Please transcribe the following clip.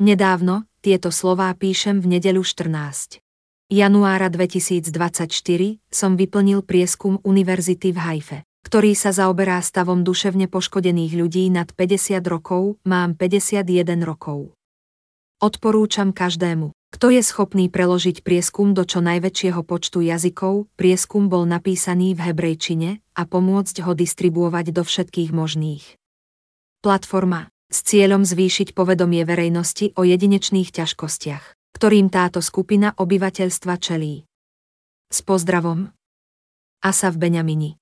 Nedávno, tieto slová píšem v nedeľu 14. januára 2024 som vyplnil prieskum Univerzity v Haife, ktorý sa zaoberá stavom duševne poškodených ľudí nad 50 rokov, mám 51 rokov. Odporúčam každému, kto je schopný preložiť prieskum do čo najväčšieho počtu jazykov, prieskum bol napísaný v hebrejčine a pomôcť ho distribuovať do všetkých možných. Platforma s cieľom zvýšiť povedomie verejnosti o jedinečných ťažkostiach, ktorým táto skupina obyvateľstva čelí. S pozdravom. Asa v Beňamini